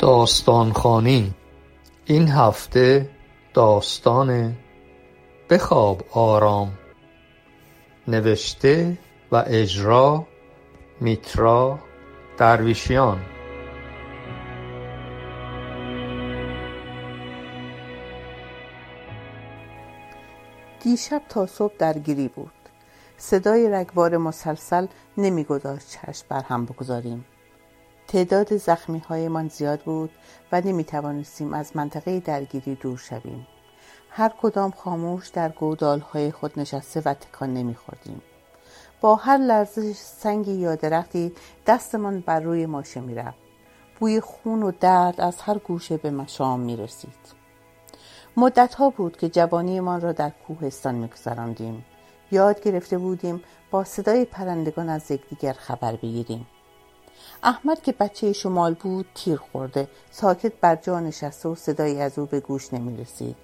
داستانخوانی. این هفته داستان بخواب آرام. نوشته و اجرا میترا درویشیان. دیشب تا صبح درگیری بود. صدای رگبار مسلسل نمیگذاشت چشم بر هم بگذاریم. تعداد زخمی هایمان زیاد بود و نمی توانستیم از منطقه درگیری دور شویم هر کدام خاموش در گودال های خود نشسته و تکان نمی خوردیم. با هر لرزش سنگی یا درختی دستمان بر روی ماشه می رفت. بوی خون و درد از هر گوشه به مشام می رسید. مدت ها بود که جوانیمان را در کوهستان می گذراندیم. یاد گرفته بودیم با صدای پرندگان از یکدیگر خبر بگیریم. احمد که بچه شمال بود تیر خورده. ساکت بر جا نشسته و صدایی از او به گوش نمی رسید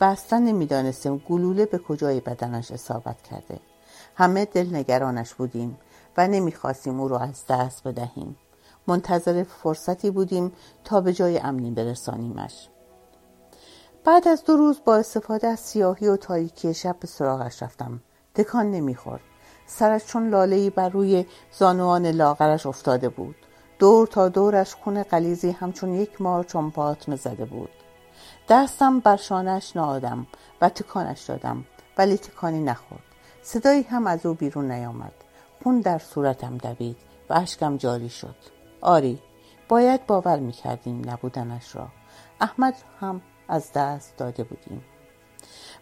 و اصلا گلوله به کجای بدنش اصابت کرده. همه دل نگرانش بودیم و نمی‌خواستیم او را از دست بدهیم. منتظر فرصتی بودیم تا به جای امنی برسانیمش. بعد از دو روز با استفاده از سیاهی و تاریکی شب به سراغش رفتم. تکان نمی‌خورد. سرش چون لالهای بر روی زانوان لاغرش افتاده بود. دور تا دورش خون قلیزی همچون یک مار چون پاتمه زده بود. دستم بر شانهش نهادم و تکانش دادم ولی تکانی نخورد. صدایی هم از او بیرون نیامد. خون در صورتم دوید و اشکم جاری شد. آری باید باور می‌کردیم نبودنش را. احمد هم از دست داده بودیم.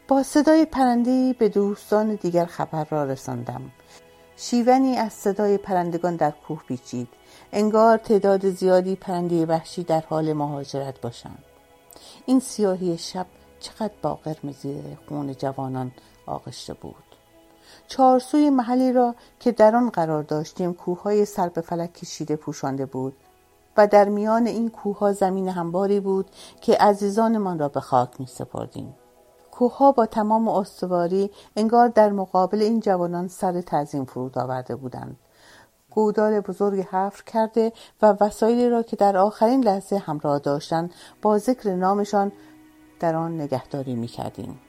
با صدای پرندهای به دوستان دیگر خبر را رساندم. شیونی از صدای پرندگان در کوه پیچید. انگار تعداد زیادی پرنده وحشی در حال مهاجرت باشند. این سیاهی شب چقدر با قرمزی خون جوانان آغشته بود. چهارسوی محلی را که در آن قرار داشتیم کوههای سر به فلک کشیده پوشانده بود و در میان این کوهها زمین همباری بود که عزیزانمان را به خاک می سپردیم. کوهها با تمام استواری انگار در مقابل این جوانان سر تعظیم فرود آورده بودند. گودال بزرگ حفر کرده و وسایلی را که در آخرین لحظه همراه داشتند با ذکر نامشان در آن نگهداری می‌کردیم.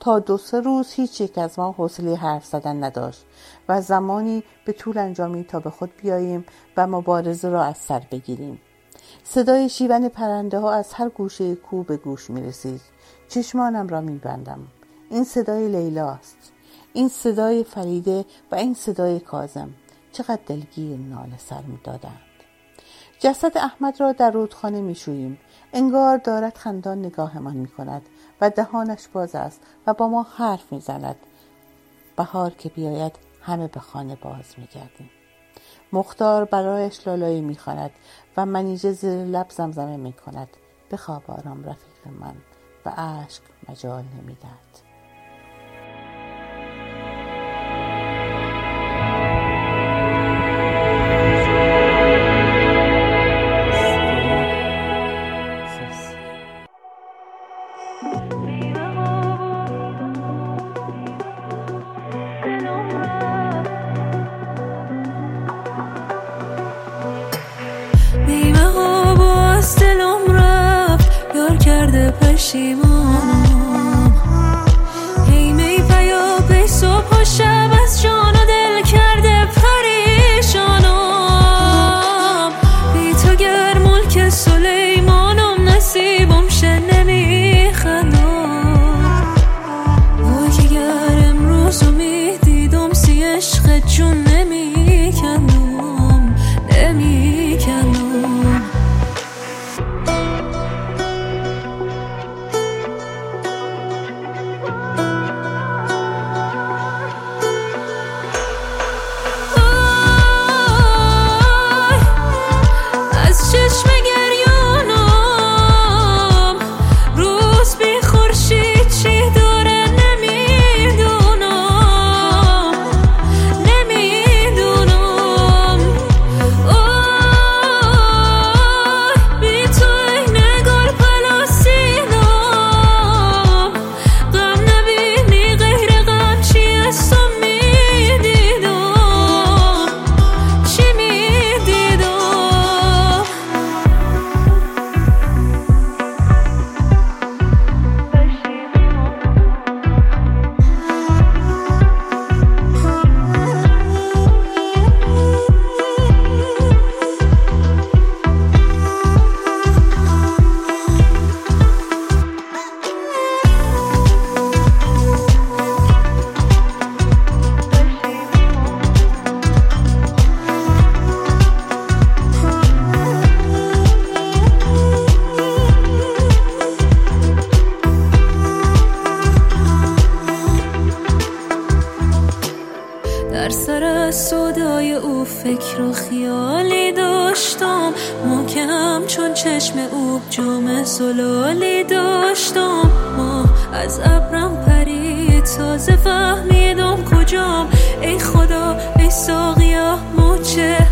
تا دو سه روز هیچ یک از ما حوصله حرف زدن نداشت و زمانی به طول انجامی تا به خود بیاییم و مبارزه را از سر بگیریم. صدای شیون پرنده ها از هر گوشه کو به گوش می رسید چشمانم را می بندم. این صدای لیلاست این صدای فریده و این صدای کازم چقدر دلگیر ناله سر می دادند. جسد احمد را در رودخانه می شویم. انگار دارد خندان نگاهمان می کند و دهانش باز است و با ما حرف می زند. بهار که بیاید همه به خانه باز می گردیم. مختار برایش لالایی می خاند و منیژه زیر لب زمزمه می کند. بخواب آرام رفیق من و اشک مجال نمی‌دهد. پشیمانم هی می پیا به صبح و شب از جان در سر صدای او فکر و خیالی داشتم. ما که همچون چشم او جام زلالی داشتم. ما از ابرم پرید تازه فهمیدم کجام. ای خدا ای ساقیا موچه